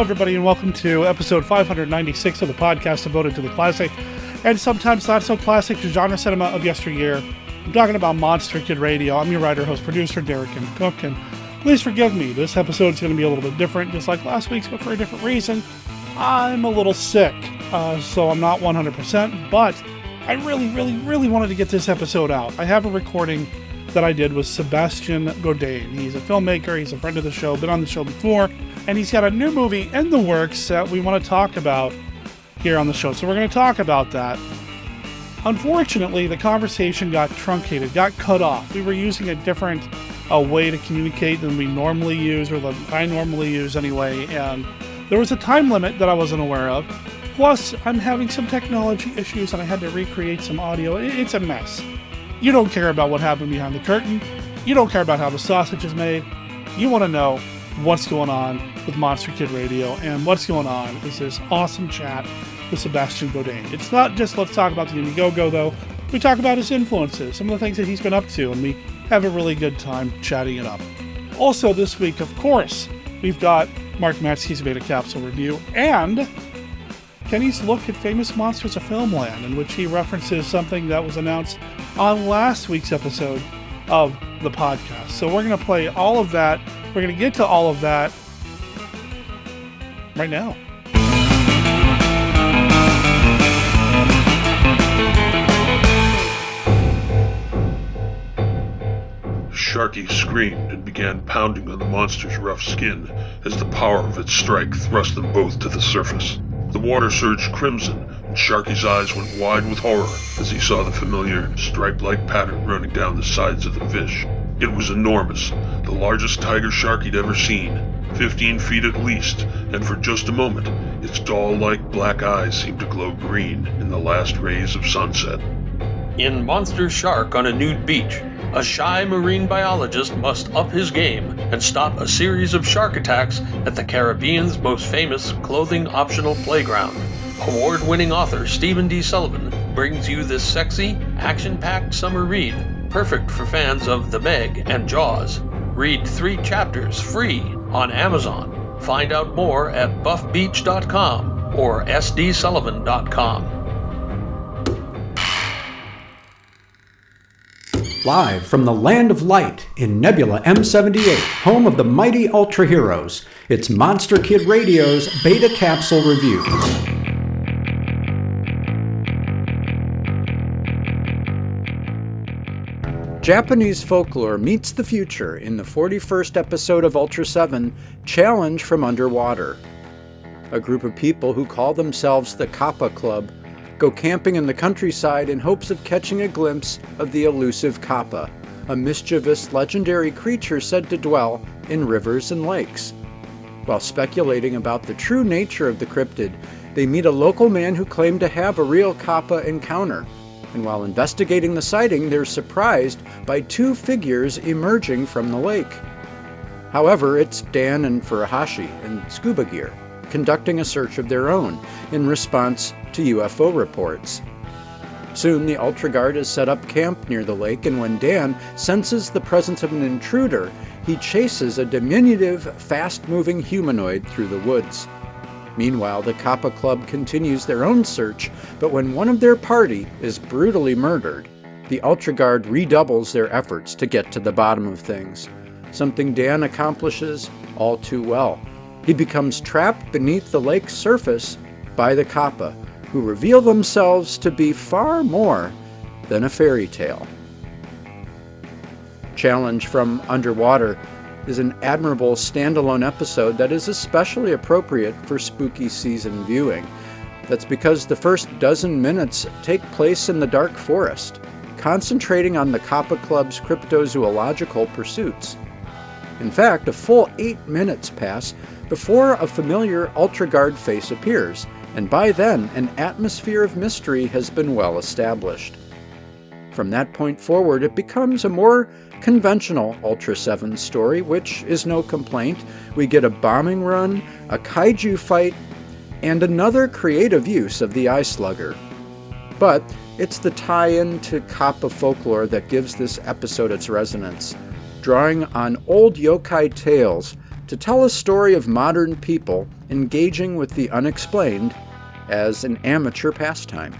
Hello, everybody, and welcome to episode 596 of the podcast devoted to the classic and sometimes not so classic genre cinema of yesteryear. I'm talking about Monster Kid Radio. I'm your writer, host, producer, Derek M. Koch, and please forgive me. This episode is going to be a little bit different, just like last week's, but for a different reason. I'm a little sick, uh, so I'm not 100%, but I really, really, really wanted to get this episode out. I have a recording that I did with Sebastian Godin. He's a filmmaker, he's a friend of the show, been on the show before, and he's got a new movie in the works that we want to talk about here on the show. So we're going to talk about that. Unfortunately, the conversation got truncated, got cut off. We were using a different a way to communicate than we normally use, or that I normally use anyway, and there was a time limit that I wasn't aware of. Plus, I'm having some technology issues and I had to recreate some audio. It's a mess. You don't care about what happened behind the curtain. You don't care about how the sausage is made. You want to know what's going on with Monster Kid Radio, and what's going on is this awesome chat with Sebastian Godin. It's not just let's talk about the Indiegogo, though. We talk about his influences, some of the things that he's been up to, and we have a really good time chatting it up. Also, this week, of course, we've got Mark Matsky's Beta Capsule review and Kenny's look at famous monsters of filmland, in which he references something that was announced on last week's episode of the podcast. So we're going to play all of that. We're going to get to all of that right now. Sharky screamed and began pounding on the monster's rough skin as the power of its strike thrust them both to the surface. The water surged crimson, and Sharky's eyes went wide with horror as he saw the familiar stripe-like pattern running down the sides of the fish. It was enormous, the largest tiger shark he'd ever seen, 15 feet at least, and for just a moment, its doll-like black eyes seemed to glow green in the last rays of sunset. In Monster Shark on a Nude Beach, a shy marine biologist must up his game and stop a series of shark attacks at the Caribbean's most famous clothing optional playground. Award winning author Stephen D. Sullivan brings you this sexy, action packed summer read, perfect for fans of The Meg and Jaws. Read three chapters free on Amazon. Find out more at buffbeach.com or sdsullivan.com. Live from the land of light in Nebula M78, home of the mighty Ultra Heroes, it's Monster Kid Radio's Beta Capsule Review. Japanese folklore meets the future in the 41st episode of Ultra 7 Challenge from Underwater. A group of people who call themselves the Kappa Club go camping in the countryside in hopes of catching a glimpse of the elusive Kappa, a mischievous legendary creature said to dwell in rivers and lakes. While speculating about the true nature of the cryptid, they meet a local man who claimed to have a real Kappa encounter and while investigating the sighting, they're surprised by two figures emerging from the lake. However, it's Dan and Furuhashi in scuba gear, conducting a search of their own in response to UFO reports. Soon, the Ultra Guard has set up camp near the lake, and when Dan senses the presence of an intruder, he chases a diminutive, fast moving humanoid through the woods. Meanwhile, the Kappa Club continues their own search, but when one of their party is brutally murdered, the Ultra Guard redoubles their efforts to get to the bottom of things, something Dan accomplishes all too well. He becomes trapped beneath the lake's surface by the Kappa, who reveal themselves to be far more than a fairy tale. Challenge from Underwater is an admirable standalone episode that is especially appropriate for spooky season viewing. That's because the first dozen minutes take place in the dark forest, concentrating on the Kappa Club's cryptozoological pursuits. In fact, a full eight minutes pass before a familiar Ultra Guard face appears, and by then, an atmosphere of mystery has been well established. From that point forward, it becomes a more conventional Ultra 7 story, which is no complaint. We get a bombing run, a kaiju fight, and another creative use of the Eye Slugger. But it's the tie in to Kappa folklore that gives this episode its resonance, drawing on old yokai tales to tell a story of modern people engaging with the unexplained as an amateur pastime.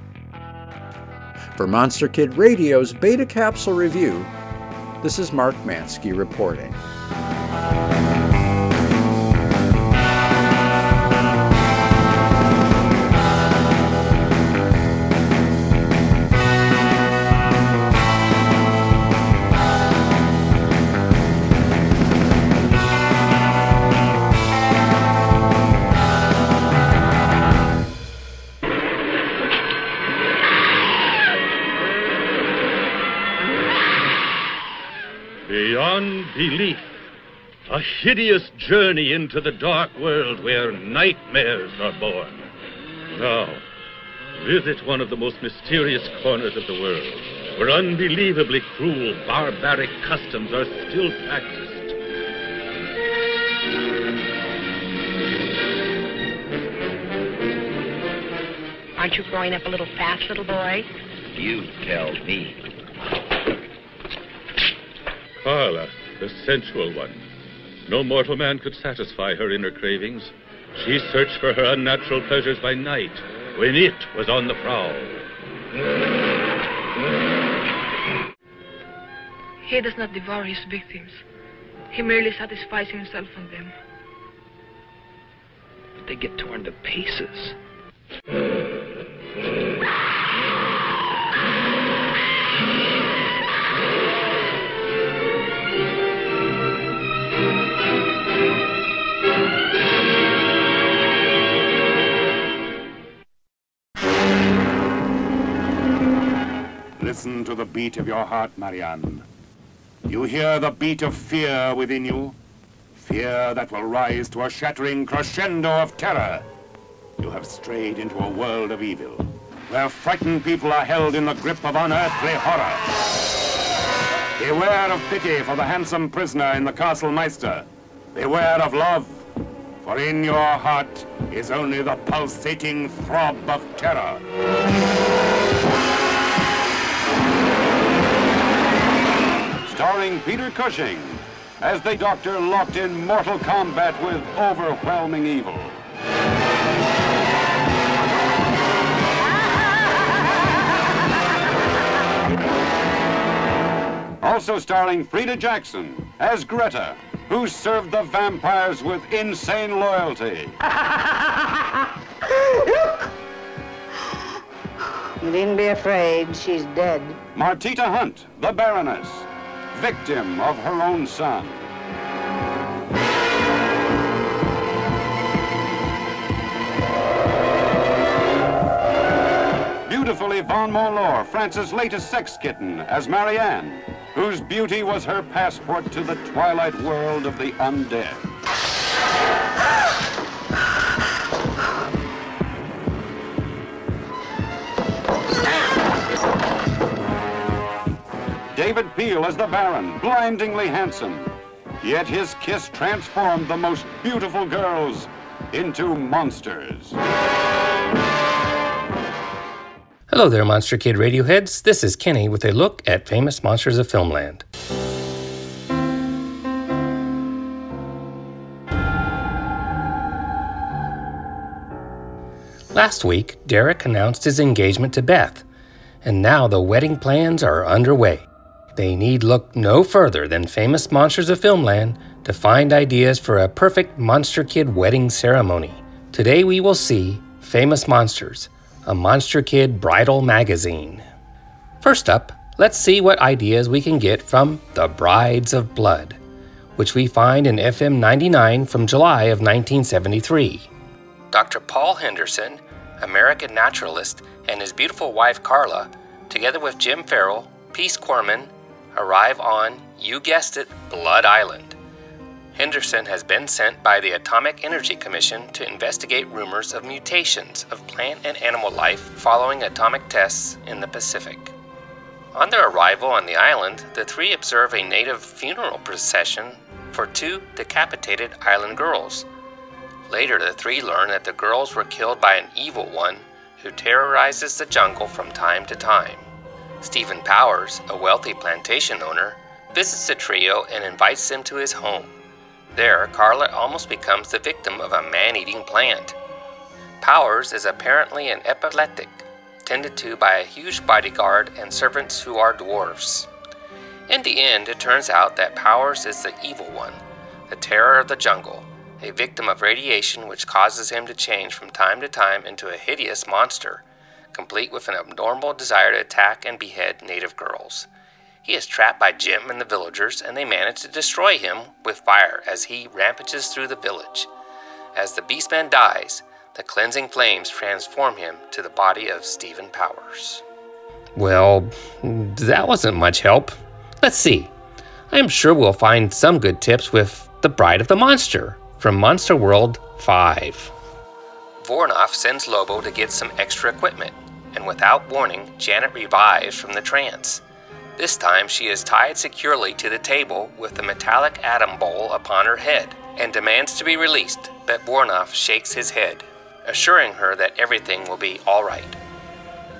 For Monster Kid Radio's Beta Capsule Review, this is Mark Mansky reporting. Belief. A hideous journey into the dark world where nightmares are born. Now, visit one of the most mysterious corners of the world, where unbelievably cruel, barbaric customs are still practiced. Aren't you growing up a little fast, little boy? You tell me. Carla, the sensual one. No mortal man could satisfy her inner cravings. She searched for her unnatural pleasures by night, when it was on the prowl. He does not devour his victims. He merely satisfies himself on them. But they get torn to pieces. Listen to the beat of your heart, Marianne. You hear the beat of fear within you? Fear that will rise to a shattering crescendo of terror. You have strayed into a world of evil, where frightened people are held in the grip of unearthly horror. Beware of pity for the handsome prisoner in the Castle Meinster. Beware of love, for in your heart is only the pulsating throb of terror. Starring Peter Cushing as the Doctor locked in mortal combat with overwhelming evil. Also starring Freda Jackson as Greta, who served the vampires with insane loyalty. You needn't be afraid. She's dead. Martita Hunt, the Baroness, victim of her own son. Beautiful Yvonne Monlaur, France's latest sex kitten, as Marianne, whose beauty was her passport to the twilight world of the undead. David Peel as the Baron, blindingly handsome. Yet his kiss transformed the most beautiful girls into monsters. Hello there, Monster Kid Radioheads. This is Kenny with a look at famous monsters of filmland. Last week, Derek announced his engagement to Beth, and now the wedding plans are underway. They need look no further than famous monsters of filmland to find ideas for a perfect Monster Kid wedding ceremony. Today we will see Famous Monsters, a Monster Kid bridal magazine. First up, let's see what ideas we can get from The Brides of Blood, which we find in FM 99 from July of 1973. Dr. Paul Henderson, American naturalist, and his beautiful wife Carla, together with Jim Farrell, Peace Corps man, arrive on, you guessed it, Blood Island. Henderson has been sent by the Atomic Energy Commission to investigate rumors of mutations of plant and animal life following atomic tests in the Pacific. On their arrival on the island, the three observe a native funeral procession for two decapitated island girls. Later, the three learn that the girls were killed by an evil one who terrorizes the jungle from time to time. Stephen Powers, a wealthy plantation owner, visits the trio and invites them to his home. There, Carla almost becomes the victim of a man eating plant. Powers is apparently an epileptic, tended to by a huge bodyguard and servants who are dwarves. In the end, it turns out that Powers is the evil one, the terror of the jungle, a victim of radiation which causes him to change from time to time into a hideous monster, complete with an abnormal desire to attack and behead native girls. He is trapped by Jim and the villagers, and they manage to destroy him with fire as he rampages through the village. As the Beastman dies, the cleansing flames transform him to the body of Stephen Powers. Well, that wasn't much help. Let's see. I am sure we'll find some good tips with The Bride of the Monster from Monster World 5. Vornoff sends Lobo to get some extra equipment, and without warning, Janet revives from the trance. This time she is tied securely to the table with the metallic atom bowl upon her head and demands to be released, but Vornoff shakes his head, assuring her that everything will be all right.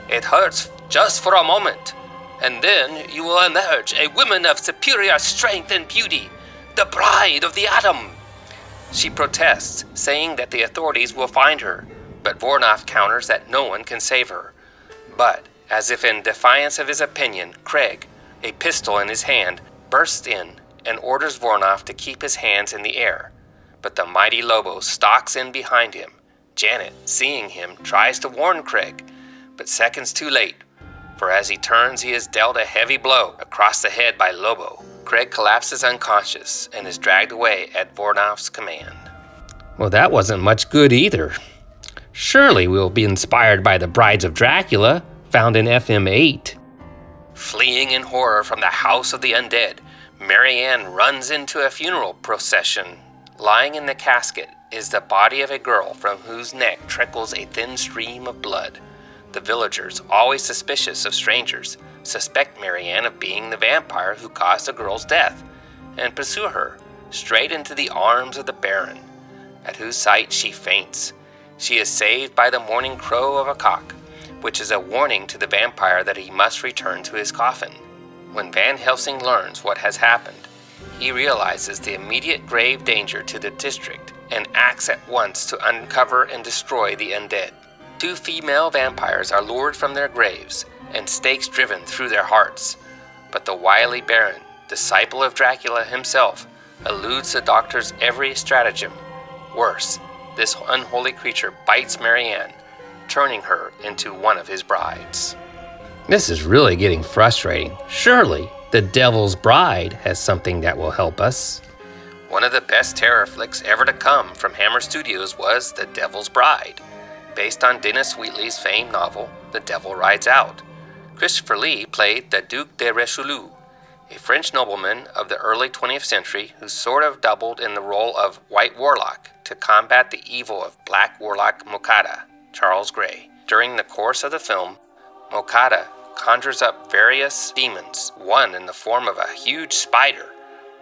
It hurts just for a moment, and then you will emerge a woman of superior strength and beauty, the bride of the atom. She protests, saying that the authorities will find her, but Vornoff counters that no one can save her. But, as if in defiance of his opinion, Craig, a pistol in his hand, bursts in and orders Vornoff to keep his hands in the air. But the mighty Lobo stalks in behind him. Janet, seeing him, tries to warn Craig, but seconds too late, for as he turns, he is dealt a heavy blow across the head by Lobo. Craig collapses unconscious and is dragged away at Vornoff's command. Well, that wasn't much good either. Surely we'll be inspired by the Brides of Dracula, found in FM 8. Fleeing in horror from the house of the undead, Marianne runs into a funeral procession. Lying in the casket is the body of a girl from whose neck trickles a thin stream of blood. The villagers, always suspicious of strangers, suspect Marianne of being the vampire who caused the girl's death, and pursue her straight into the arms of the Baron, at whose sight she faints. She is saved by the morning crow of a cock, which is a warning to the vampire that he must return to his coffin. When Van Helsing learns what has happened, he realizes the immediate grave danger to the district and acts at once to uncover and destroy the undead. Two female vampires are lured from their graves and stakes driven through their hearts. But the wily Baron, disciple of Dracula himself, eludes the doctor's every stratagem. Worse, this unholy creature bites Marianne, turning her into one of his brides. This is really getting frustrating. Surely, the Devil's Bride has something that will help us. One of the best terror flicks ever to come from Hammer Studios was The Devil's Bride, based on Dennis Wheatley's famed novel The Devil Rides Out. Christopher Lee played the Duc de Richelieu, a French nobleman of the early 20th century who sort of doubled in the role of White Warlock to combat the evil of Black Warlock Mocata, Charles Gray. During the course of the film, Mocata conjures up various demons, one in the form of a huge spider,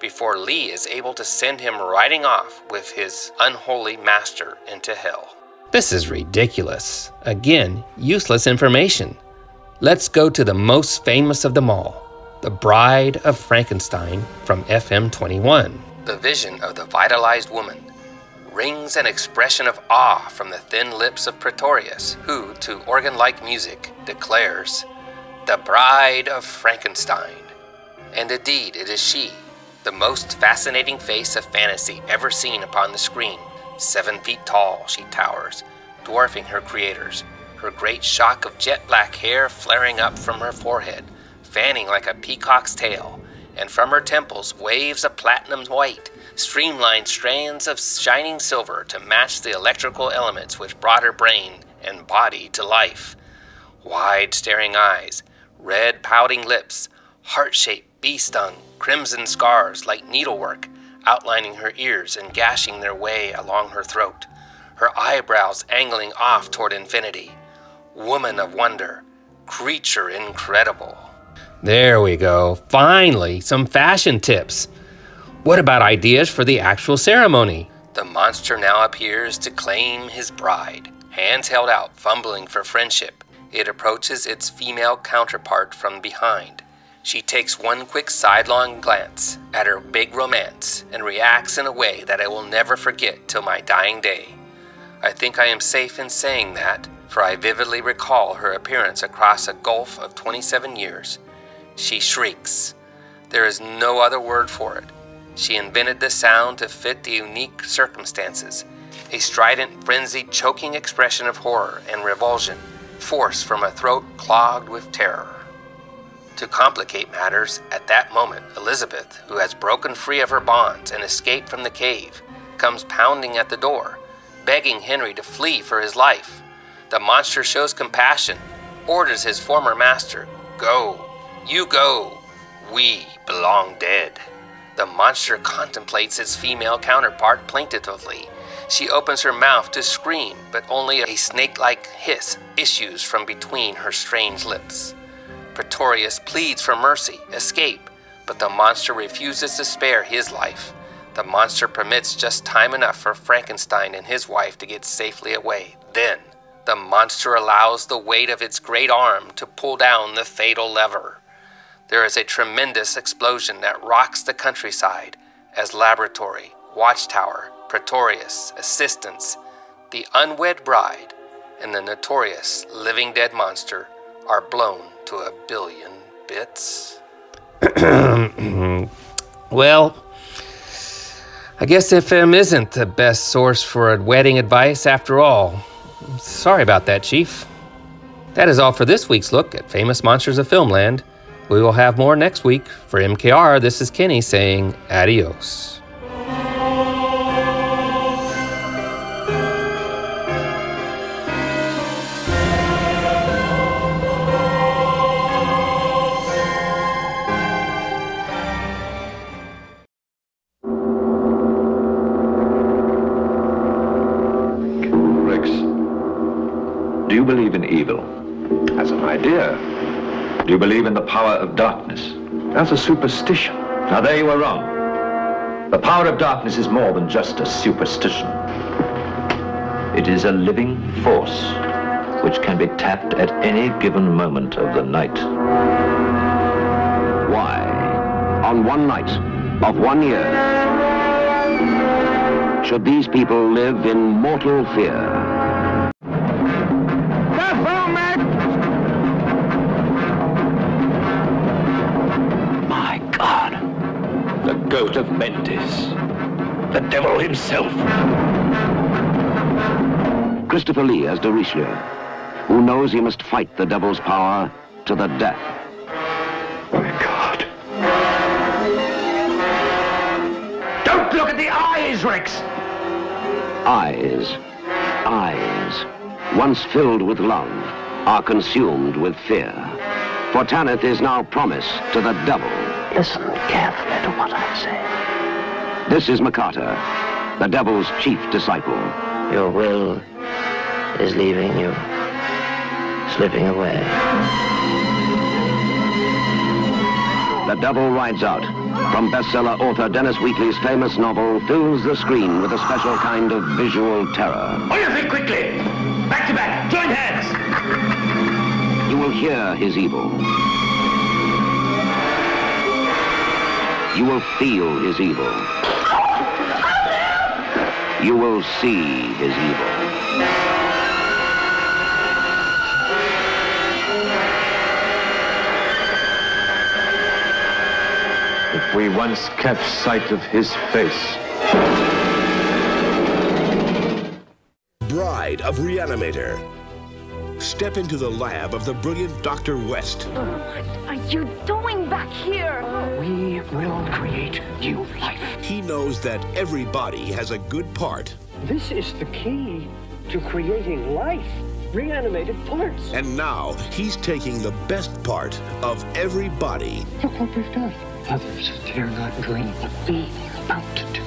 before Lee is able to send him riding off with his unholy master into hell. This is ridiculous. Again, useless information. Let's go to the most famous of them all The Bride of Frankenstein from FM 21. The vision of the vitalized woman rings an expression of awe from the thin lips of Pretorius, who, to organ like music, declares, The Bride of Frankenstein. And indeed, it is she, the most fascinating face of fantasy ever seen upon the screen. Seven feet tall, she towers, dwarfing her creators her great shock of jet black hair flaring up from her forehead, fanning like a peacock's tail, and from her temples waves of platinum white, streamlined strands of shining silver to match the electrical elements which brought her brain and body to life. Wide staring eyes, red pouting lips, heart shaped bee stung, crimson scars like needlework outlining her ears and gashing their way along her throat, her eyebrows angling off toward infinity woman of wonder, creature incredible. There we go. Finally, some fashion tips. What about ideas for the actual ceremony? The monster now appears to claim his bride. Hands held out, fumbling for friendship, it approaches its female counterpart from behind. She takes one quick sidelong glance at her big romance and reacts in a way that I will never forget till my dying day. I think I am safe in saying that, for I vividly recall her appearance across a gulf of 27 years. She shrieks. There is no other word for it. She invented the sound to fit the unique circumstances a strident, frenzied, choking expression of horror and revulsion, forced from a throat clogged with terror. To complicate matters, at that moment, Elizabeth, who has broken free of her bonds and escaped from the cave, comes pounding at the door, begging Henry to flee for his life. The monster shows compassion, orders his former master, Go, you go, we belong dead. The monster contemplates its female counterpart plaintively. She opens her mouth to scream, but only a snake like hiss issues from between her strange lips. Pretorius pleads for mercy, escape, but the monster refuses to spare his life. The monster permits just time enough for Frankenstein and his wife to get safely away. Then, the monster allows the weight of its great arm to pull down the fatal lever. There is a tremendous explosion that rocks the countryside as Laboratory, Watchtower, Pretorius, Assistants, the unwed bride, and the notorious living dead monster are blown to a billion bits. well, I guess FM isn't the best source for a wedding advice after all. Sorry about that, Chief. That is all for this week's look at famous monsters of Filmland. We will have more next week. For MKR, this is Kenny saying adios. Do you believe in evil? As an idea. Do you believe in the power of darkness? That's a superstition. Now there you are wrong. The power of darkness is more than just a superstition. It is a living force which can be tapped at any given moment of the night. Why, on one night of one year, should these people live in mortal fear? Of Mendes. The devil himself. Christopher Lee as de Richelieu, who knows he must fight the devil's power to the death. My God. Don't look at the eyes, Rex! Eyes. Eyes. Once filled with love, are consumed with fear. For Tanith is now promised to the devil. Listen carefully to what I say. This is Mocata, the devil's chief disciple. Your will is leaving you, slipping away. The Devil Rides Out, from bestseller author Dennis Wheatley's famous novel, fills the screen with a special kind of visual terror. What do you think quickly? Back to back, join hands! You will hear his evil. You will feel his evil. You will see his evil. If we once catch sight of his face. Bride of Reanimator. Step into the lab of the brilliant Dr. West. What are you doing back here? We will create new life. He knows that every body has a good part. This is the key to creating life. Reanimated parts. And now he's taking the best part of every body. Look what we've done. Others dare not dream what we are about to do.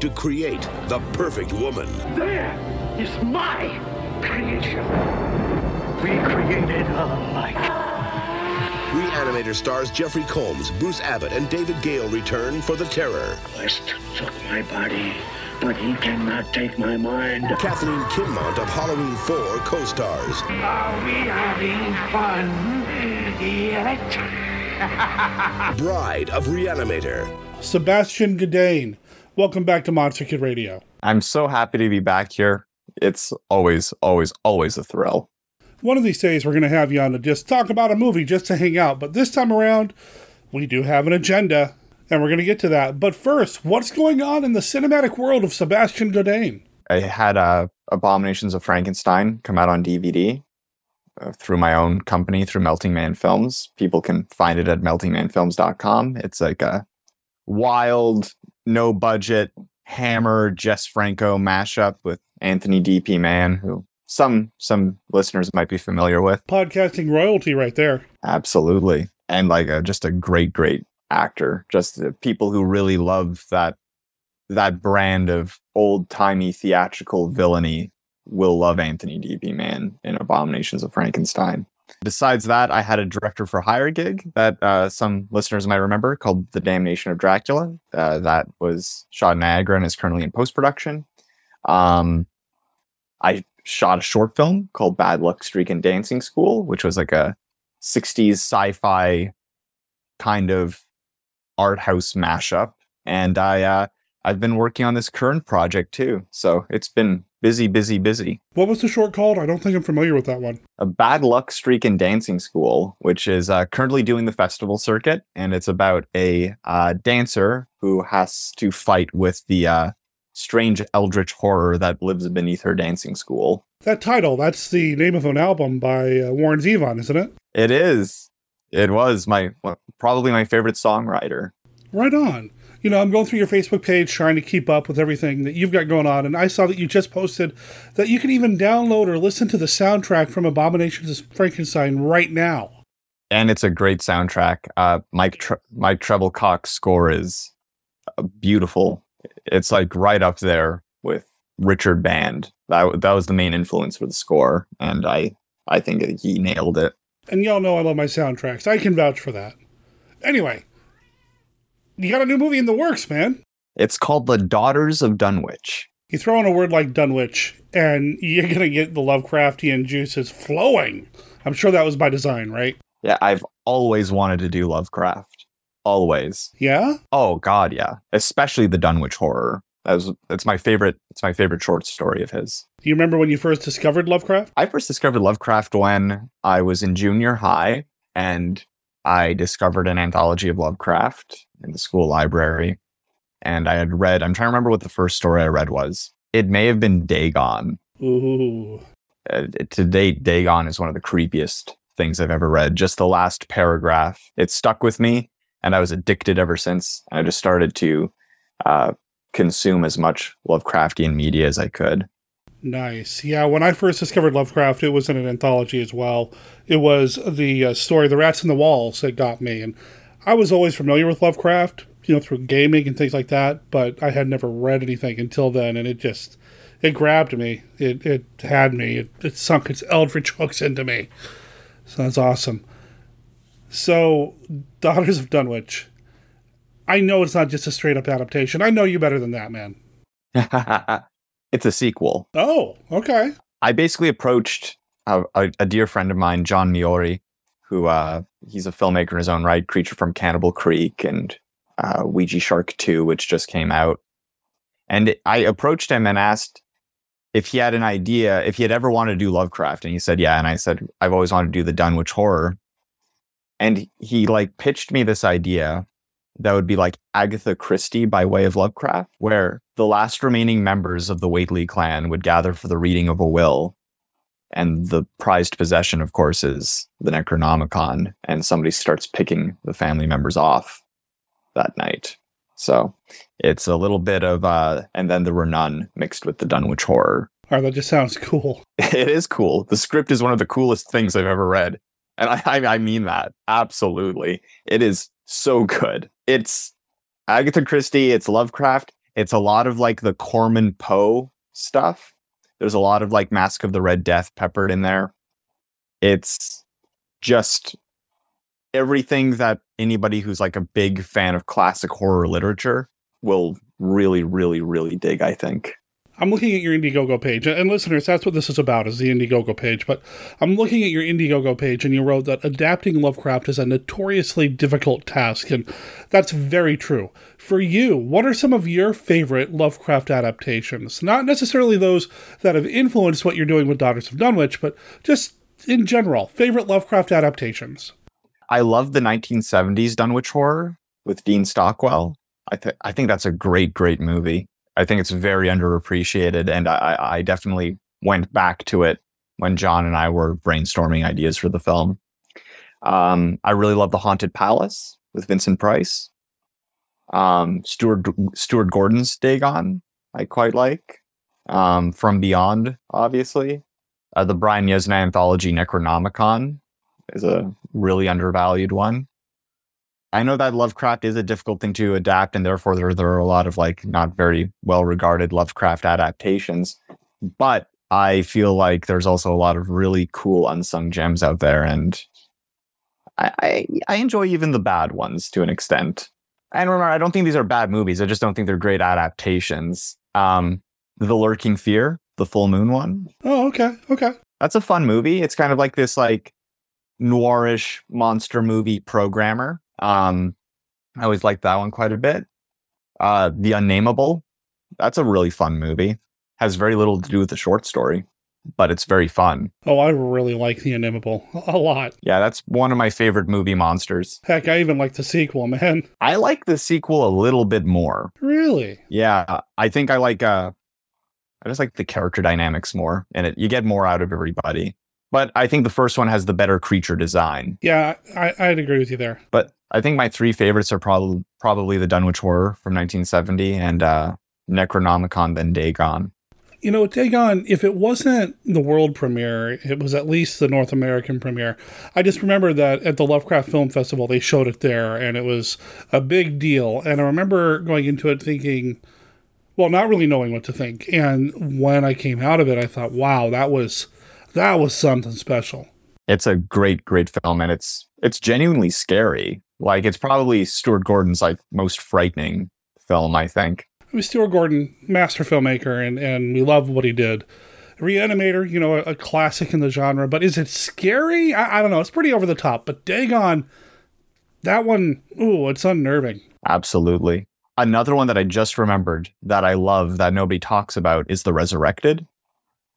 To create the perfect woman. There is my creation. We created a life. Reanimator stars Jeffrey Combs, Bruce Abbott, and David Gale return for The Terror. West took my body, but he cannot take my mind. Kathleen Kinmont of Halloween 4 co-stars. Are we having fun yet? Bride of Reanimator. Sebastian Godin, welcome back to Monster Kid Radio. I'm so happy to be back here. It's always, always, always a thrill. One of these days, we're going to have you on to just talk about a movie just to hang out. But this time around, we do have an agenda, and we're going to get to that. But first, what's going on in the cinematic world of Sebastian Godin? I had uh, Abominations of Frankenstein come out on DVD uh, through my own company, through Melting Man Films. People can find it at meltingmanfilms.com. It's like a wild, no budget, Hammer, Jess Franco mashup with Anthony D.P. Mann, who some some listeners might be familiar with. Podcasting royalty right there. Absolutely. And like a, just a great, great actor. Just uh, people who really love that that brand of old timey theatrical villainy will love Anthony D.P. Mann in Abominations of Frankenstein. Besides that, I had a director for hire gig that uh, some listeners might remember called The Damnation of Dracula. Uh, that was shot in Niagara and is currently in post production. Um, I shot a short film called Bad Luck Streak and Dancing School, which was like a 60s sci fi kind of art house mashup. And I, uh, I've been working on this current project too. So it's been busy, busy, busy. What was the short called? I don't think I'm familiar with that one. A Bad Luck Streak and Dancing School, which is uh, currently doing the festival circuit. And it's about a uh, dancer who has to fight with the uh, strange eldritch horror that lives beneath her dancing school. That title, that's the name of an album by uh, Warren Zevon, isn't it? It is. It was my well, probably my favorite songwriter. Right on. You know, I'm going through your Facebook page trying to keep up with everything that you've got going on, and I saw that you just posted that you can even download or listen to the soundtrack from Abominations of Frankenstein right now. And it's a great soundtrack. Uh, Mike Tre- Mike Treble Cox score is beautiful. It's like right up there with Richard Band. That that was the main influence for the score, and I I think he nailed it. And y'all know I love my soundtracks. I can vouch for that. Anyway, you got a new movie in the works, man. It's called The Daughters of Dunwich. You throw in a word like Dunwich, and you're gonna get the Lovecraftian juices flowing. I'm sure that was by design, right? Yeah, I've always wanted to do Lovecraft. Always. Yeah? Oh god, yeah. Especially the Dunwich horror. That was my favorite it's my favorite short story of his. Do you remember when you first discovered Lovecraft? I first discovered Lovecraft when I was in junior high and I discovered an anthology of Lovecraft in the school library. And I had read, I'm trying to remember what the first story I read was. It may have been Dagon. Ooh. Uh, to date, Dagon is one of the creepiest things I've ever read. Just the last paragraph, it stuck with me, and I was addicted ever since. I just started to uh, consume as much Lovecraftian media as I could. Nice. Yeah, when I first discovered Lovecraft, it was in an anthology as well. It was the uh, story The Rats in the Walls that got me. And I was always familiar with Lovecraft, you know, through gaming and things like that, but I had never read anything until then. And it just, it grabbed me. It, it had me. It, it sunk its eldritch hooks into me. So that's awesome. So, Daughters of Dunwich. I know it's not just a straight up adaptation. I know you better than that, man. it's a sequel. Oh, okay. I basically approached a, a, a dear friend of mine, John Migliore, who uh, he's a filmmaker in his own right, Creature from Cannibal Creek and uh, Ouija Shark 2, which just came out. And I approached him and asked if he had an idea, if he had ever wanted to do Lovecraft. And he said, yeah. And I said, I've always wanted to do the Dunwich Horror. And he like pitched me this idea that would be like Agatha Christie by way of Lovecraft, where the last remaining members of the Whateley clan would gather for the reading of a will. And the prized possession, of course, is the Necronomicon, and somebody starts picking the family members off that night. So it's a little bit of, uh, and then there were none mixed with the Dunwich horror. Right, that just sounds cool. It is cool. The script is one of the coolest things I've ever read. And I, I mean that. Absolutely. It is so good. It's Agatha Christie, it's Lovecraft, it's a lot of like the Corman Poe stuff. There's a lot of like Mask of the Red Death peppered in there. It's just everything that anybody who's like a big fan of classic horror literature will really, really, really dig, I think. I'm looking at your Indiegogo page, and listeners, that's what this is about, is the Indiegogo page. But I'm looking at your Indiegogo page, and you wrote that adapting Lovecraft is a notoriously difficult task, and that's very true. For you, what are some of your favorite Lovecraft adaptations? Not necessarily those that have influenced what you're doing with Daughters of Dunwich, but just in general, favorite Lovecraft adaptations. I love the 1970s Dunwich horror with Dean Stockwell. I, th- I think that's a great, great movie. I think it's very underappreciated, and I, I definitely went back to it when John and I were brainstorming ideas for the film. Um, I really love The Haunted Palace with Vincent Price. Um, Stuart Stuart Gordon's Dagon, I quite like. Um, From Beyond, obviously. Uh, the Brian Yuzna anthology Necronomicon is a really undervalued one. I know that Lovecraft is a difficult thing to adapt, and therefore there, there are a lot of like not very well regarded Lovecraft adaptations. But I feel like there's also a lot of really cool unsung gems out there, and I, I, I enjoy even the bad ones to an extent. And remember, I don't think these are bad movies. I just don't think they're great adaptations. Um, the Lurking Fear, the Full Moon one. Oh, okay, okay. That's a fun movie. It's kind of like this like noirish monster movie programmer. Um, I always liked that one quite a bit. Uh, the Unnameable, that's a really fun movie. Has very little to do with the short story, but it's very fun. Oh, I really like The Unnameable a lot. Yeah, that's one of my favorite movie monsters. Heck, I even like the sequel, man. I like the sequel a little bit more. Really? Yeah, I think I like uh I just like the character dynamics more and it you get more out of everybody. But I think the first one has the better creature design. Yeah, I, I'd agree with you there. But I think my three favorites are probably probably the Dunwich Horror from 1970 and uh, Necronomicon, then Dagon. You know, Dagon, if it wasn't the world premiere, it was at least the North American premiere. I just remember that at the Lovecraft Film Festival, they showed it there, and it was a big deal. And I remember going into it thinking, well, not really knowing what to think. And when I came out of it, I thought, wow, that was that was something special. It's a great, great film, and it's it's genuinely scary. Like it's probably Stuart Gordon's like most frightening film, I think. I mean, Stuart Gordon, master filmmaker, and and we love what he did. Reanimator, you know, a, a classic in the genre, but is it scary? I, I, don't know. It's pretty over the top. But Dagon, that one, ooh, it's unnerving. Absolutely. Another one that I just remembered that I love that nobody talks about is The Resurrected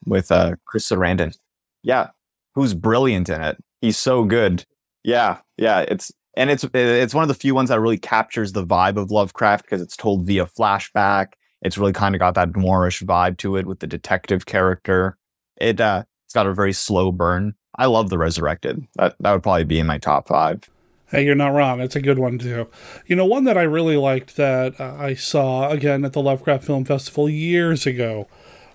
with uh, Chris Sarandon. Yeah, who's brilliant in it. He's so good. Yeah, yeah. It's and it's it's one of the few ones that really captures the vibe of Lovecraft because it's told via flashback. It's really kind of got that noirish vibe to it with the detective character. It uh, it's got a very slow burn. I love the Resurrected. That that would probably be in my top five. Hey, you're not wrong. It's a good one too. You know, one that I really liked that uh, I saw again at the Lovecraft Film Festival years ago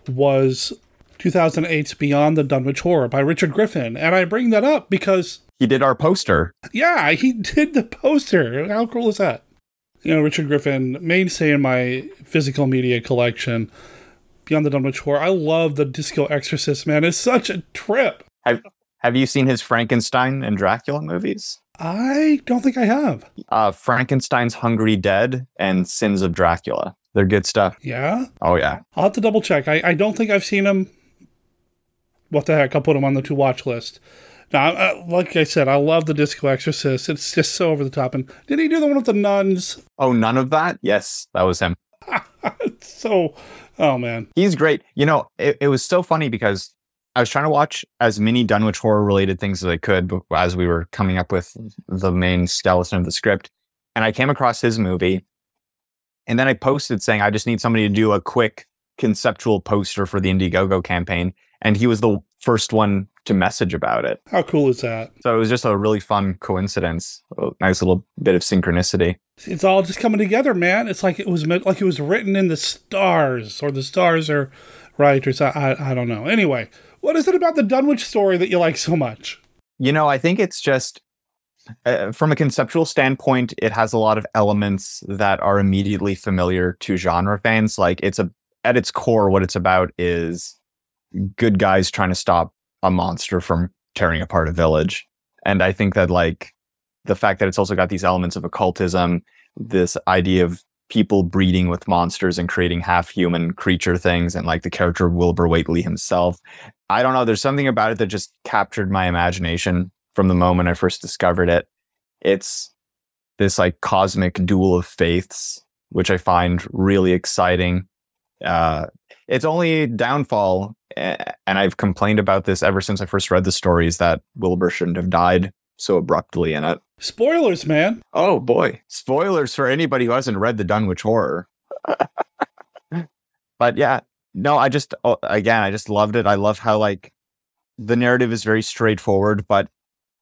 was 2008's Beyond the Dunwich Horror by Richard Griffin. And I bring that up because he did our poster. Yeah, he did the poster. How cool is that? You know, Richard Griffin, mainstay in my physical media collection. Beyond the Dunwich Horror. I love the Disco Exorcist, man. It's such a trip. Have, have you seen his Frankenstein and Dracula movies? I don't think I have. Uh, Frankenstein's Hungry Dead and Sins of Dracula. They're good stuff. Yeah? Oh, yeah. I'll have to double check. I, I don't think I've seen them. What the heck? I'll put them on the to watch list. Now, like I said, I love the Disco Exorcist. It's just so over the top. And did he do the one with the nuns? Oh, Nun of That? Yes, that was him. so, oh man, he's great. You know, it, it was so funny because I was trying to watch as many Dunwich horror related things as I could as we were coming up with the main skeleton of the script, and I came across his movie, and then I posted saying I just need somebody to do a quick conceptual poster for the Indiegogo campaign, and he was the first one to message about it. How cool is that? So it was just a really fun coincidence, a nice little bit of synchronicity. It's all just coming together, man. It's like it was meant, like it was written in the stars, or the stars are right, or so, I, I don't know. Anyway, what is it about the Dunwich story that you like so much? You know, I think it's just uh, from a conceptual standpoint, it has a lot of elements that are immediately familiar to genre fans. Like it's a at its core, what it's about is good guys trying to stop a monster from tearing apart a village. And I think that like the fact that it's also got these elements of occultism, this idea of people breeding with monsters and creating half human creature things and like the character Wilbur Whateley himself. I don't know. There's something about it that just captured my imagination from the moment I first discovered it. It's this like cosmic duel of faiths, which I find really exciting. Uh, its only downfall, eh, and I've complained about this ever since I first read the stories, that Wilbur shouldn't have died so abruptly in it. Spoilers, man. Oh boy, spoilers for anybody who hasn't read the Dunwich Horror. but yeah, no, I just oh, again, I just loved it. I love how like the narrative is very straightforward, but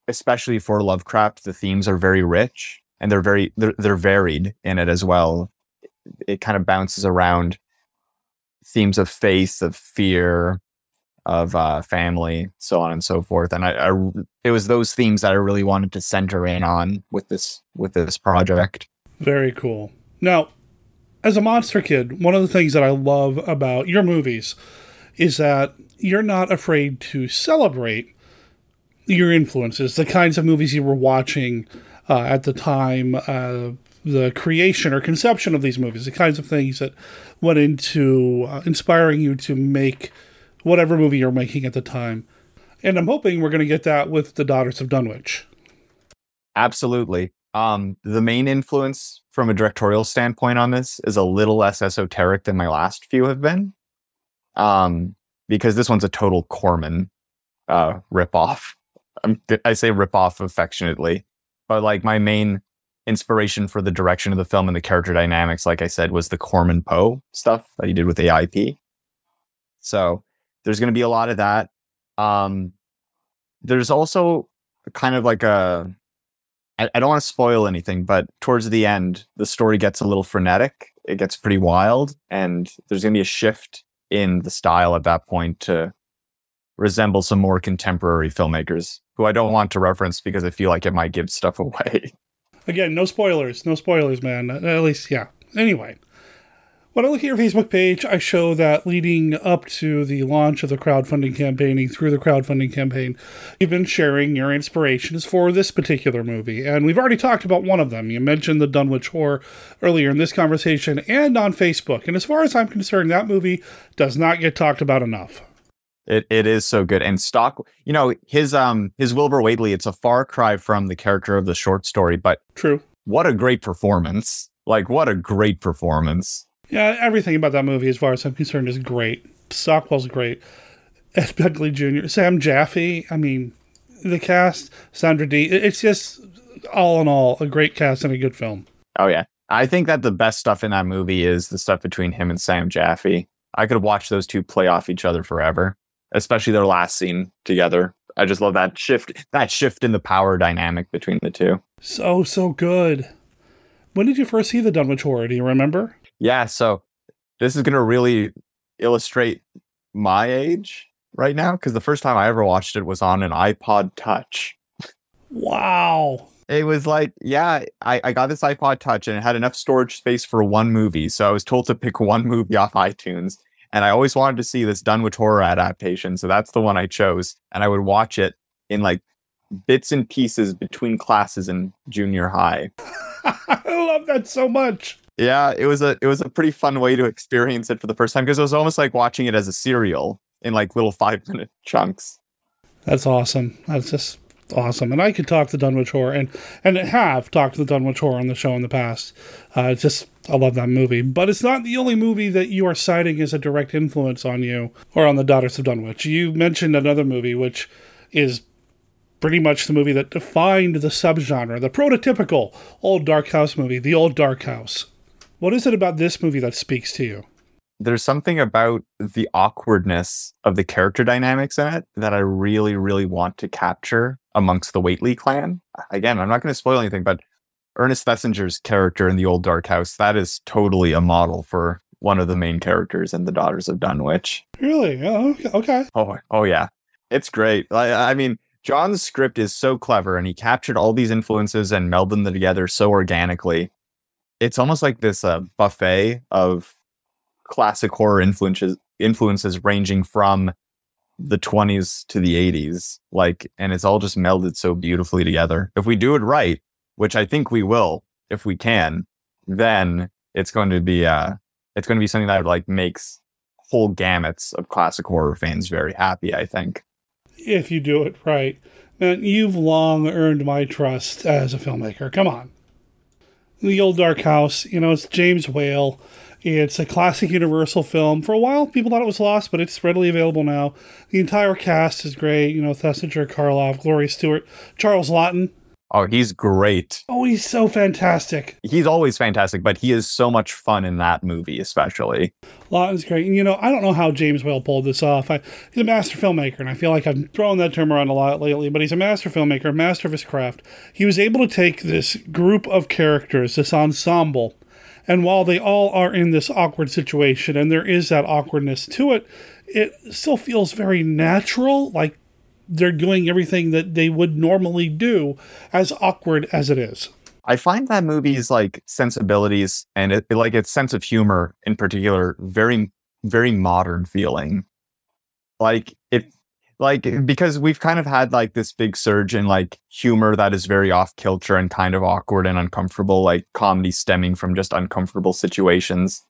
especially for Lovecraft, the themes are very rich and they're very they're, they're varied in it as well. It kind of bounces around themes of faith, of fear, of uh, family, so on and so forth. And I, I, it was those themes that I really wanted to center in on with this with this project. Very cool. Now, as a monster kid, one of the things that I love about your movies is that you're not afraid to celebrate your influences, the kinds of movies you were watching uh, at the time, uh, the creation or conception of these movies, the kinds of things that went into uh, inspiring you to make whatever movie you're making at the time. And I'm hoping we're going to get that with The Daughters of Dunwich. Absolutely. Um, the main influence from a directorial standpoint on this is a little less esoteric than my last few have been. Um, because this one's a total Corman uh, ripoff. Um, I say ripoff affectionately, but like my main inspiration for the direction of the film and the character dynamics, like I said, was the Corman Poe stuff that he did with AIP. So there's going to be a lot of that. Um, there's also kind of like a, I, I don't want to spoil anything, but towards the end, the story gets a little frenetic. It gets pretty wild, and there's going to be a shift in the style at that point to resemble some more contemporary filmmakers who I don't want to reference because I feel like it might give stuff away. Again, no spoilers. No spoilers, man. At least, yeah. Anyway, when I look at your Facebook page, I show that leading up to the launch of the crowdfunding campaigning through the crowdfunding campaign, you've been sharing your inspirations for this particular movie. And we've already talked about one of them. You mentioned the Dunwich Horror earlier in this conversation and on Facebook. And as far as I'm concerned, that movie does not get talked about enough. It it is so good. And stock, you know, his um his Wilbur Whateley, it's a far cry from the character of the short story, but true. What a great performance. Like what a great performance. Yeah, everything about that movie, as far as I'm concerned, is great. Stockwell's great. Ed Begley Jr., Sam Jaffe. I mean, the cast, Sandra Dee. It's just all in all a great cast and a good film. Oh yeah, I think that the best stuff in that movie is the stuff between him and Sam Jaffe. I could watch those two play off each other forever especially their last scene together. I just love that shift, that shift in the power dynamic between the two. So so good. When did you first see the Dunwich Horror? Do you remember? Yeah, so this is going to really illustrate my age right now because the first time I ever watched it was on an iPod Touch. Wow. It was like, yeah, I, I got this iPod Touch and it had enough storage space for one movie. So I was told to pick one movie off iTunes and I always wanted to see this Dunwich horror adaptation. So that's the one I chose. And I would watch it in like bits and pieces between classes in junior high. I love that so much. Yeah, it was a it was a pretty fun way to experience it for the first time because it was almost like watching it as a serial in like little five minute chunks. That's awesome. That's just awesome. And I could talk to Dunwich Horror and and have talked to the Dunwich Horror on the show in the past. Uh, just I love that movie, but it's not the only movie that you are citing as a direct influence on you or on the Daughters of Dunwich. You mentioned another movie which is pretty much the movie that defined the subgenre, the prototypical old dark house movie, the old dark house. What is it about this movie that speaks to you? there's something about the awkwardness of the character dynamics in it that I really, really want to capture amongst the Whateley clan. Again, I'm not going to spoil anything, but Ernest Thesiger's character in the Old Dark House, that is totally a model for one of the main characters in The Daughters of Dunwich. Really? Oh, okay. Oh, oh yeah. It's great. I, I mean, John's script is so clever and he captured all these influences and melded them together so organically. It's almost like this uh, buffet of classic horror influences influences ranging from the 20s to the 80s like and it's all just melded so beautifully together if we do it right which i think we will if we can then it's going to be uh it's going to be something that like makes whole gamuts of classic horror fans very happy. I think if you do it right. Man, you've long earned my trust as a filmmaker. Come on. The Old Dark House, you know, it's James Whale. It's a classic Universal film. For a while, people thought it was lost, but it's readily available now. The entire cast is great. You know, Thesiger Karloff, Gloria Stewart, Charles Laughton, Oh, he's great. Oh, he's so fantastic. He's always fantastic, but he is so much fun in that movie, especially. Laughton's great. And, you know, I don't know how James Whale pulled this off. I, he's a master filmmaker, and I feel like I've thrown that term around a lot lately, but he's a master filmmaker, master of his craft. He was able to take this group of characters, this ensemble, and while they all are in this awkward situation, and there is that awkwardness to it, it still feels very natural, like they're doing everything that they would normally do, as awkward as it is. I find that movie's like sensibilities and it, like its sense of humor in particular very very modern feeling. Like it like because we've kind of had like this big surge in like humor that is very off kilter and kind of awkward and uncomfortable like comedy stemming from just uncomfortable situations.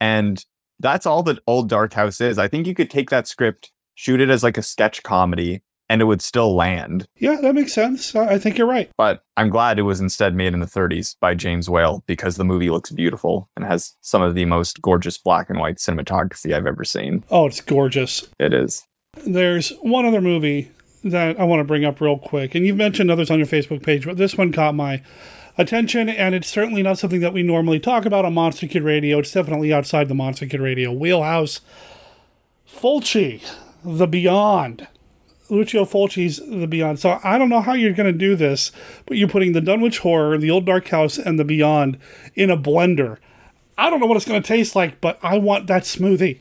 And that's all that Old Dark House is. I think you could take that script, shoot it as like a sketch comedy and it would still land. Yeah, that makes sense. I think you're right. But I'm glad it was instead made in the 30s by James Whale because the movie looks beautiful and has some of the most gorgeous black and white cinematography I've ever seen. Oh, it's gorgeous. It is. There's one other movie that I want to bring up real quick, and you've mentioned others on your Facebook page, but this one caught my attention, and it's certainly not something that we normally talk about on Monster Kid Radio. It's definitely outside the Monster Kid Radio wheelhouse. Fulci, The Beyond. Lucio Fulci's The Beyond. So I don't know how you're going to do this, but you're putting the Dunwich Horror, the Old Dark House, and The Beyond in a blender. I don't know what it's going to taste like, but I want that smoothie.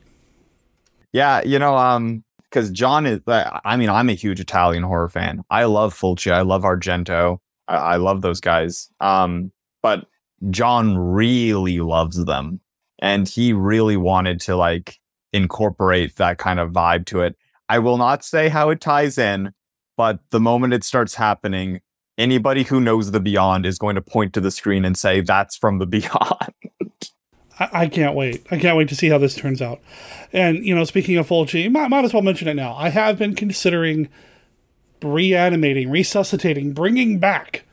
Yeah, you know, um, because John is. I mean, I'm a huge Italian horror fan. I love Fulci. I love Argento. I, I love those guys. Um, but John really loves them, and he really wanted to like incorporate that kind of vibe to it. I will not say how it ties in, but the moment it starts happening, anybody who knows the Beyond is going to point to the screen and say, that's from the Beyond. I, can't wait. I can't wait to see how this turns out. And, you know, speaking of Fulci, might, might as well mention it now. I have been considering reanimating, resuscitating, bringing back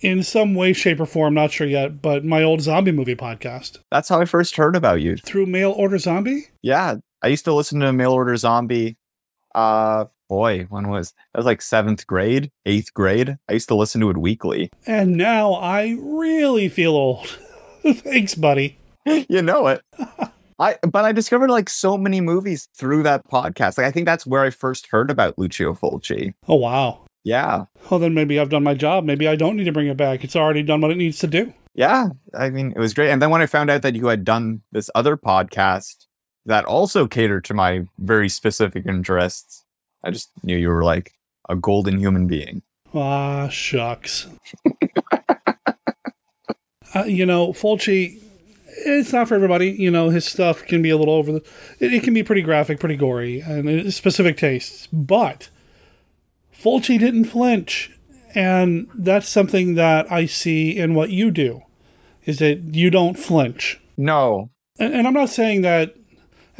in some way, shape, or form, not sure yet, but my old zombie movie podcast. That's how I first heard about you. Through Mail Order Zombie? Yeah. I used to listen to Mail Order Zombie uh boy when was that was like seventh grade eighth grade? I used to listen to it weekly. And now i really feel old. Thanks buddy. You know it. I but i discovered like so many movies through that podcast. Like i think that's where i first heard about lucio fulci. Oh wow. Yeah. Well then maybe i've done my job. Maybe i don't need to bring it back. It's already done what it needs to do. Yeah. I mean it was great. And then when i found out that you had done this other podcast that also cater to my very specific interests. I just knew you were like a golden human being. Ah, shucks. uh, you know, Fulci, it's not for everybody. You know, his stuff can be a little over the. It, it can be pretty graphic, pretty gory, and specific tastes. But Fulci didn't flinch, and that's something that I see in what you do. Is that you don't flinch? No. And, and I'm not saying that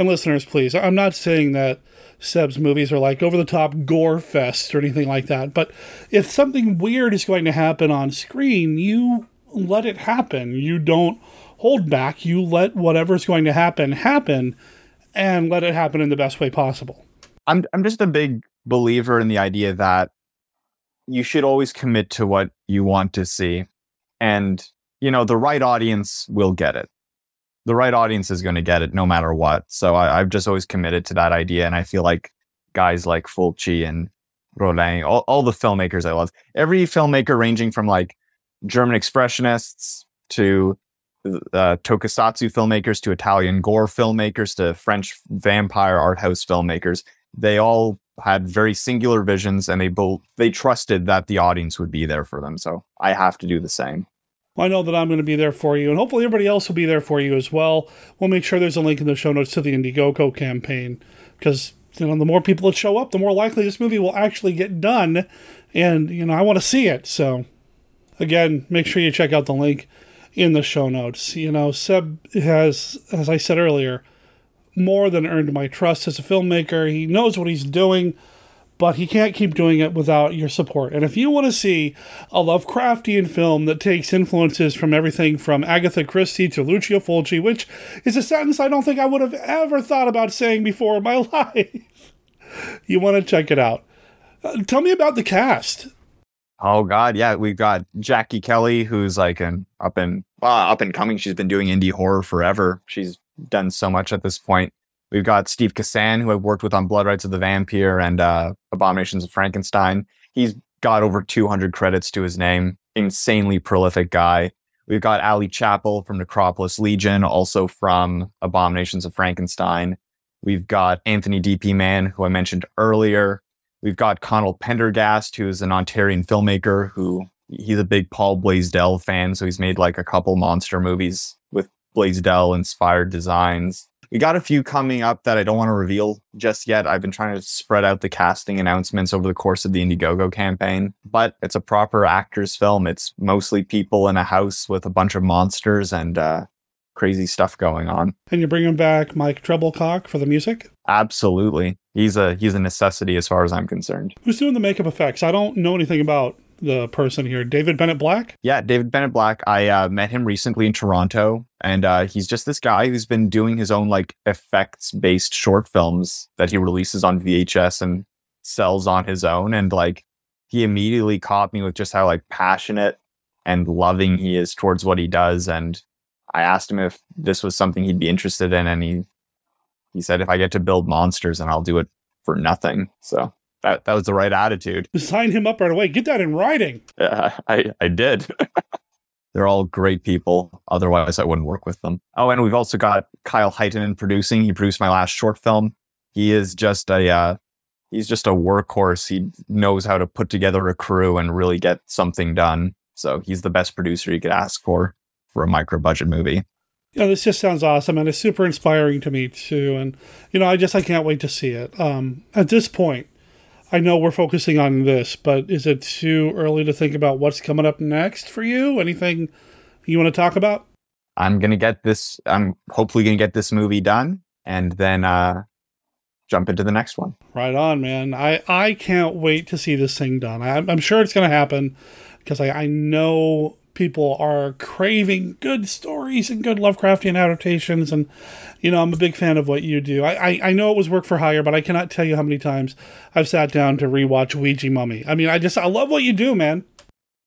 and listeners, please, I'm not saying that Seb's movies are like over the top gore fest or anything like that, but if something weird is going to happen on screen, you let it happen. You don't hold back. You let whatever's going to happen happen and let it happen in the best way possible. I'm I'm just a big believer in the idea that you should always commit to what you want to see and you know the right audience will get it the right audience is going to get it no matter what. So I, have just always committed to that idea. And I feel like guys like Fulci and Rollin, all, all the filmmakers I love, every filmmaker ranging from like German expressionists to uh, tokusatsu filmmakers to Italian gore filmmakers to French vampire art house filmmakers, they all had very singular visions and they both they trusted that the audience would be there for them. So I have to do the same. I know that I'm going to be there for you, and hopefully everybody else will be there for you as well. We'll make sure there's a link in the show notes to the Indiegogo campaign because you know the more people that show up, the more likely this movie will actually get done. And you know I want to see it. So again, make sure you check out the link. in the show notes. You know, Seb has, as I said earlier, more than earned my trust as a filmmaker. He knows what he's doing, but he can't keep doing it without your support. And if you want to see a Lovecraftian film that takes influences from everything from Agatha Christie to Lucio Fulci, which is a sentence I don't think I would have ever thought about saying before in my life, you want to check it out. Uh, tell me about the cast. Oh God, yeah, we've got Jackie Kelly, who's like an up and well, up and coming. She's been doing indie horror forever. She's done so much at this point. We've got Steve Kazan, who I've worked with on Blood Rites of the Vampire and uh, Abominations of Frankenstein. He's got over 200 credits to his name. Insanely prolific guy. We've got Ali Chapel from Necropolis Legion, also from Abominations of Frankenstein. We've got Anthony D.P. Mann, who I mentioned earlier. We've got Connell Pendergast, who's an Ontarian filmmaker who he's a big Paul Blaisdell fan. So he's made like a couple monster movies with Blaisdell inspired designs. We got a few coming up that I don't want to reveal just yet. I've been trying to spread out the casting announcements over the course of the Indiegogo campaign, but it's a proper actors film. It's mostly people in a house with a bunch of monsters and uh, crazy stuff going on. And you're bringing back Mike Treblecock for the music? Absolutely. He's a he's a necessity as far as I'm concerned. Who's doing the makeup effects? I don't know anything about the person here, David Bennett Black. Yeah, David Bennett Black. I uh, met him recently in Toronto, and uh, he's just this guy who's been doing his own like effects based short films that he releases on VHS and sells on his own. And like, he immediately caught me with just how like passionate and loving he is towards what he does. And I asked him if this was something he'd be interested in, and he he said, "If I get to build monsters, and I'll do it for nothing." So that that was the right attitude. Sign him up right away. Get that in writing. Yeah, I I did. They're all great people. Otherwise, I wouldn't work with them. Oh, and we've also got Kyle Heitonen producing. He produced my last short film. He is just a uh, he's just a workhorse. He knows how to put together a crew and really get something done. So he's the best producer you could ask for for a micro budget movie. Yeah, this just sounds awesome and it's super inspiring to me too. And you know, I just I can't wait to see it. Um, at this point, I know we're focusing on this, but is it too early to think about what's coming up next for you? Anything you want to talk about? I'm gonna get this. I'm hopefully gonna get this movie done, and then uh, jump into the next one. Right on, man. I I can't wait to see this thing done. I, I'm sure it's gonna happen because I I know people are craving good stories and good Lovecraftian adaptations. And, you know, I'm a big fan of what you do. I, I, I, know it was work for hire, but I cannot tell you how many times I've sat down to rewatch Ouija Mummy. I mean, I just, I love what you do, man.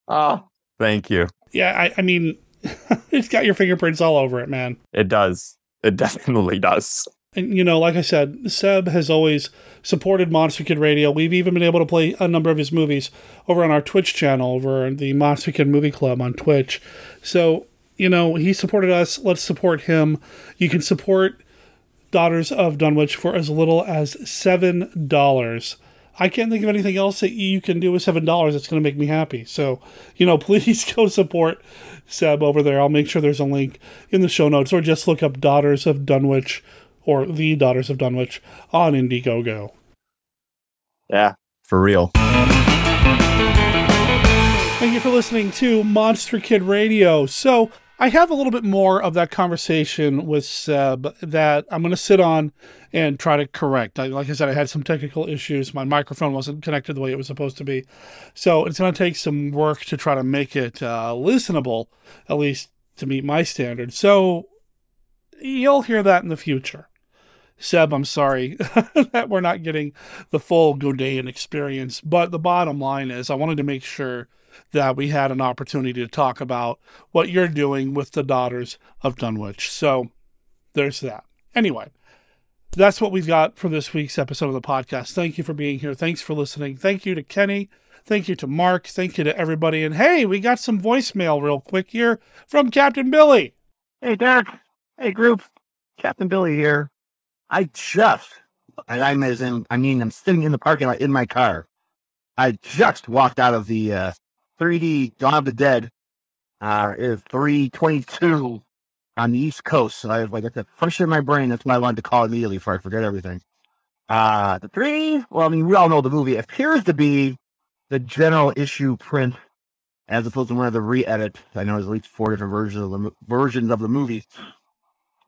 Oh, thank you. Yeah, I, I mean, it's got your fingerprints all over it, man. It does. It definitely does and you know, like I said, Seb has always supported Monster Kid Radio. We've even been able to play a number of his movies over on our Twitch channel, over the Monster Kid Movie Club on Twitch. So, you know, he supported us. Let's support him. You can support Daughters of Dunwich for as little as seven dollars. I can't think of anything else that you can do with seven dollars that's going to make me happy. So, you know, please go support Seb over there. I'll make sure there's a link in the show notes, or just look up Daughters of Dunwich or The Daughters of Dunwich on Indiegogo. Yeah, for real. Thank you for listening to Monster Kid Radio. So, I have a little bit more of that conversation with Seb that I'm going to sit on and try to correct. Like I said, I had some technical issues. My microphone wasn't connected the way it was supposed to be. So it's going to take some work to try to make it uh, listenable, at least to meet my standards. So you'll hear that in the future. Seb, I'm sorry that we're not getting the full Godin experience. But the bottom line is, I wanted to make sure that we had an opportunity to talk about what you're doing with the Daughters of Dunwich. So there's that. Anyway, that's what we've got for this week's episode of the podcast. Thank you for being here. Thanks for listening. Thank you to Kenny. Thank you to Mark. Thank you to everybody. And hey, we got some voicemail real quick here from Captain Billy. Hey, Derek. Hey, group. Captain Billy here. I just, and I'm as in, I mean, I'm sitting in the parking lot in my car. I just walked out of the uh, 3D Dawn of the Dead. Uh, is 322 on the East Coast. So I was like, that's fresh in my brain. That's why I wanted to call immediately before I forget everything. Uh, the three, well, I mean, we all know the movie appears to be the general issue print as opposed to one of the re-edits. I know there's at least four different versions of the versions of the movie.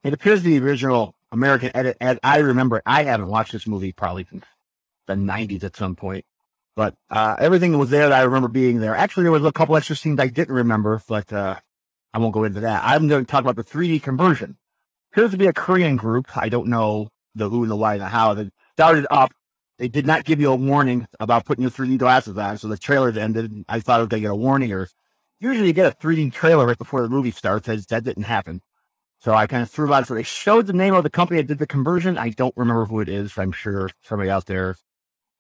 It appears the original American edit, as I remember. I haven't watched this movie probably the '90s at some point, but uh, everything that was there that I remember being there. Actually, there was a couple extra scenes I didn't remember, but uh, I won't go into that. I'm going to talk about the 3D conversion. Appears to be a Korean group. I don't know the who and the why and the how. That started up. They did not give you a warning about putting your 3D glasses on, so the trailer ended. I thought I was going to get a warning, or usually you get a 3D trailer right before the movie starts. That didn't happen. So I kind of threw out. So they showed the name of the company that did the conversion. I don't remember who it is. I'm sure somebody out there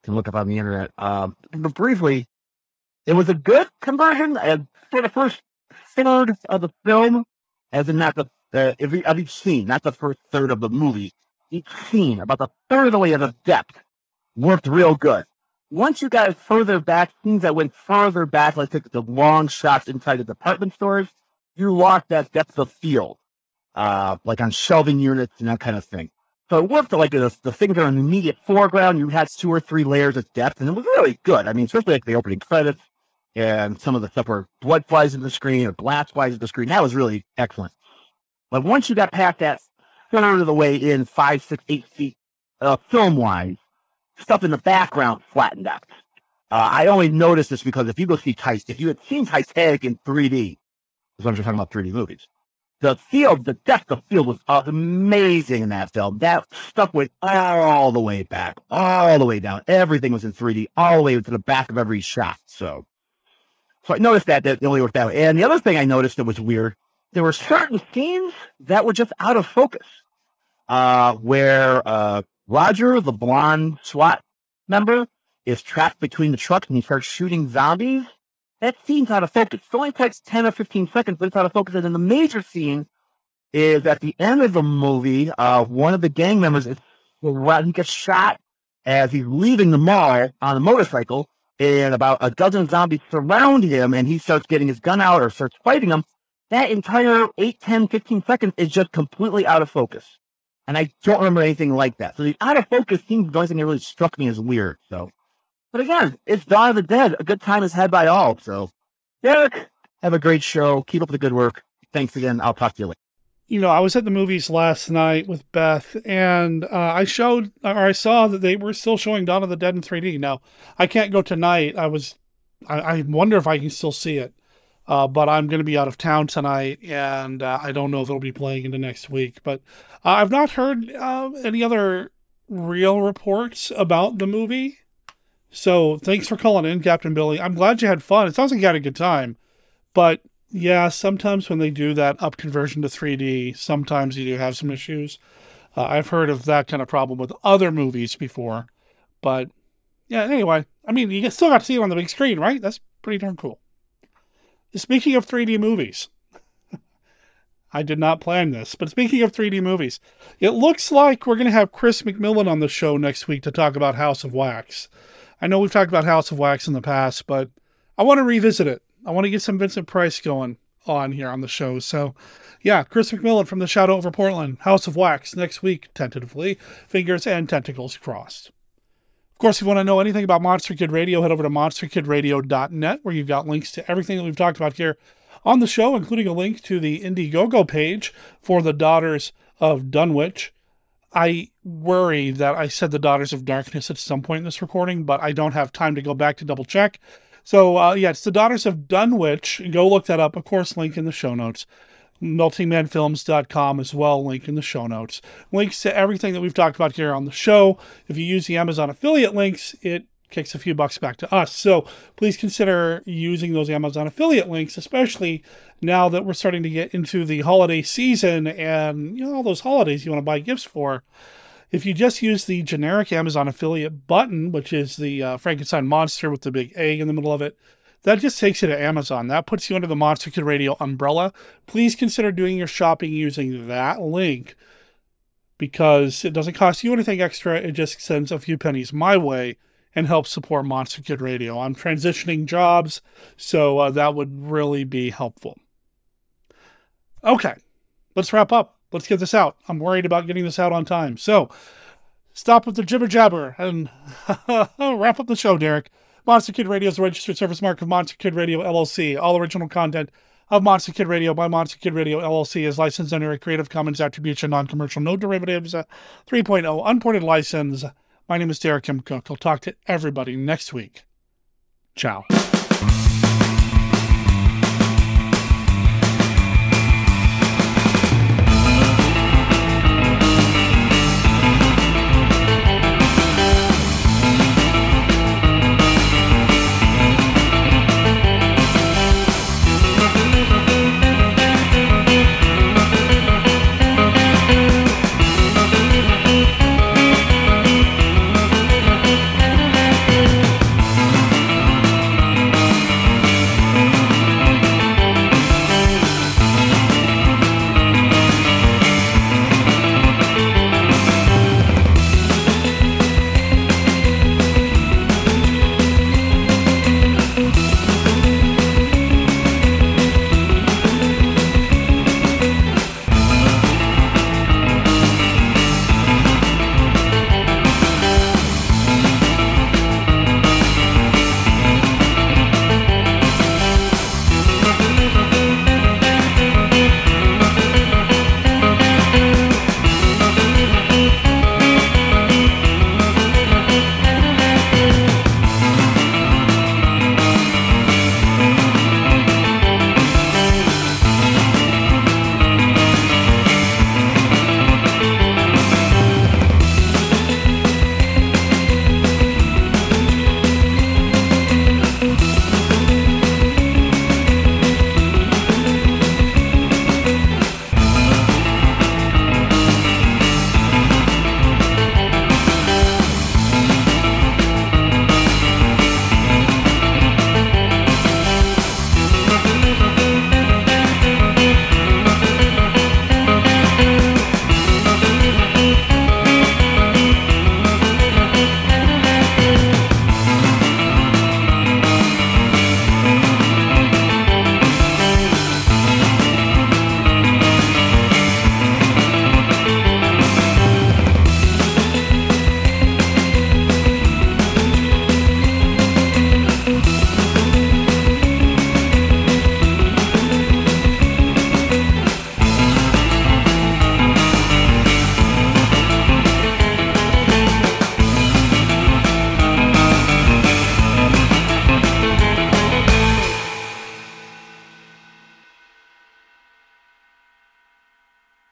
can look up on the internet. Um, but briefly, it was a good conversion. And for the first third of the film, as in not the uh, every of each scene, not the first third of the movie. Each scene, about the third of the way of the depth, worked real good. Once you got further back, scenes that went farther back, like the long shots inside the department stores, you lost that depth of field, uh, like on shelving units and that kind of thing. So it worked like the, the things that are in the immediate foreground, you had two or three layers of depth, and it was really good. I mean, especially like the opening credits and some of the stuff where blood flies in the screen or glass flies in the screen. That was really excellent. But once you got past that third of the way in five, six, eight feet, uh, film wise, stuff in the background flattened out. Uh, I only noticed this because if you go see Titanic, if you had seen Titanic in 3D, as long as you're talking about 3D movies, the field, the depth of field was amazing in that film. That stuff went all the way back, all the way down. Everything was in 3D, all the way to the back of every shot. So, so I noticed that that only worked that way. And the other thing I noticed that was weird, there were certain scenes that were just out of focus. Uh, where uh, Roger, the blonde SWAT member, is trapped between the trucks and he starts shooting zombies. That scene's out of focus. It only takes 10 or 15 seconds, but it's out of focus. And then the major scene is at the end of the movie, uh, one of the gang members is, well, he gets shot as he's leaving the mall on a motorcycle, and about a dozen zombies surround him, and he starts getting his gun out or starts fighting them. That entire 8, 10, 15 seconds is just completely out of focus. And I don't remember anything like that. So the out of focus seems the only thing that really struck me as weird. So, but again, it's Dawn of the Dead. A good time is had by all. So, Derek, have a great show. Keep up the good work. Thanks again. I'll talk to you later. You know, I was at the movies last night with Beth, and uh, I showed or I saw that they were still showing Dawn of the Dead in 3D. Now, I can't go tonight. I was, I, I wonder if I can still see it. Uh, but I'm going to be out of town tonight, and uh, I don't know if it'll be playing into next week. But uh, I've not heard uh, any other real reports about the movie. So thanks for calling in, Captain Billy. I'm glad you had fun. It sounds like you had a good time. But yeah, sometimes when they do that up conversion to 3D, sometimes you do have some issues. Uh, I've heard of that kind of problem with other movies before. But yeah, anyway, I mean, you still got to see it on the big screen, right? That's pretty darn cool. Speaking of 3D movies, I did not plan this, but speaking of 3D movies, it looks like we're going to have Chris McMillan on the show next week to talk about House of Wax. I know we've talked about House of Wax in the past, but I want to revisit it. I want to get some Vincent Price going on here on the show. So, yeah, Chris McMillan from the Shadow over Portland, House of Wax next week, tentatively, fingers and tentacles crossed. Of course, if you want to know anything about Monster Kid Radio, head over to monsterkidradio.net, where you've got links to everything that we've talked about here on the show, including a link to the Indiegogo page for the Daughters of Dunwich. I worry that I said the Daughters of Darkness at some point in this recording, but I don't have time to go back to double check. So, uh, yeah, it's the Daughters of Dunwich. Go look that up. Of course, link in the show notes. meltingmanfilms.com as well, link in the show notes. Links to everything that we've talked about here on the show. If you use the Amazon affiliate links, it kicks a few bucks back to us. So please consider using those Amazon affiliate links, especially now that we're starting to get into the holiday season and you know all those holidays you want to buy gifts for. If you just use the generic Amazon affiliate button, which is the uh, Frankenstein monster with the big egg in the middle of it, that just takes you to Amazon. That puts you under the Monster Kid Radio umbrella. Please consider doing your shopping using that link because it doesn't cost you anything extra. It just sends a few pennies my way and help support Monster Kid Radio. I'm transitioning jobs, so uh, that would really be helpful. Okay, let's wrap up. Let's get this out. I'm worried about getting this out on time. So stop with the jibber jabber and wrap up the show, Derek. Monster Kid Radio is a registered service mark of Monster Kid Radio LLC. All original content of Monster Kid Radio by Monster Kid Radio LLC is licensed under a Creative Commons Attribution, Non Commercial, No Derivatives uh, 3.0 Unported License. My name is Derek M. Koch. I'll talk to everybody next week. Ciao.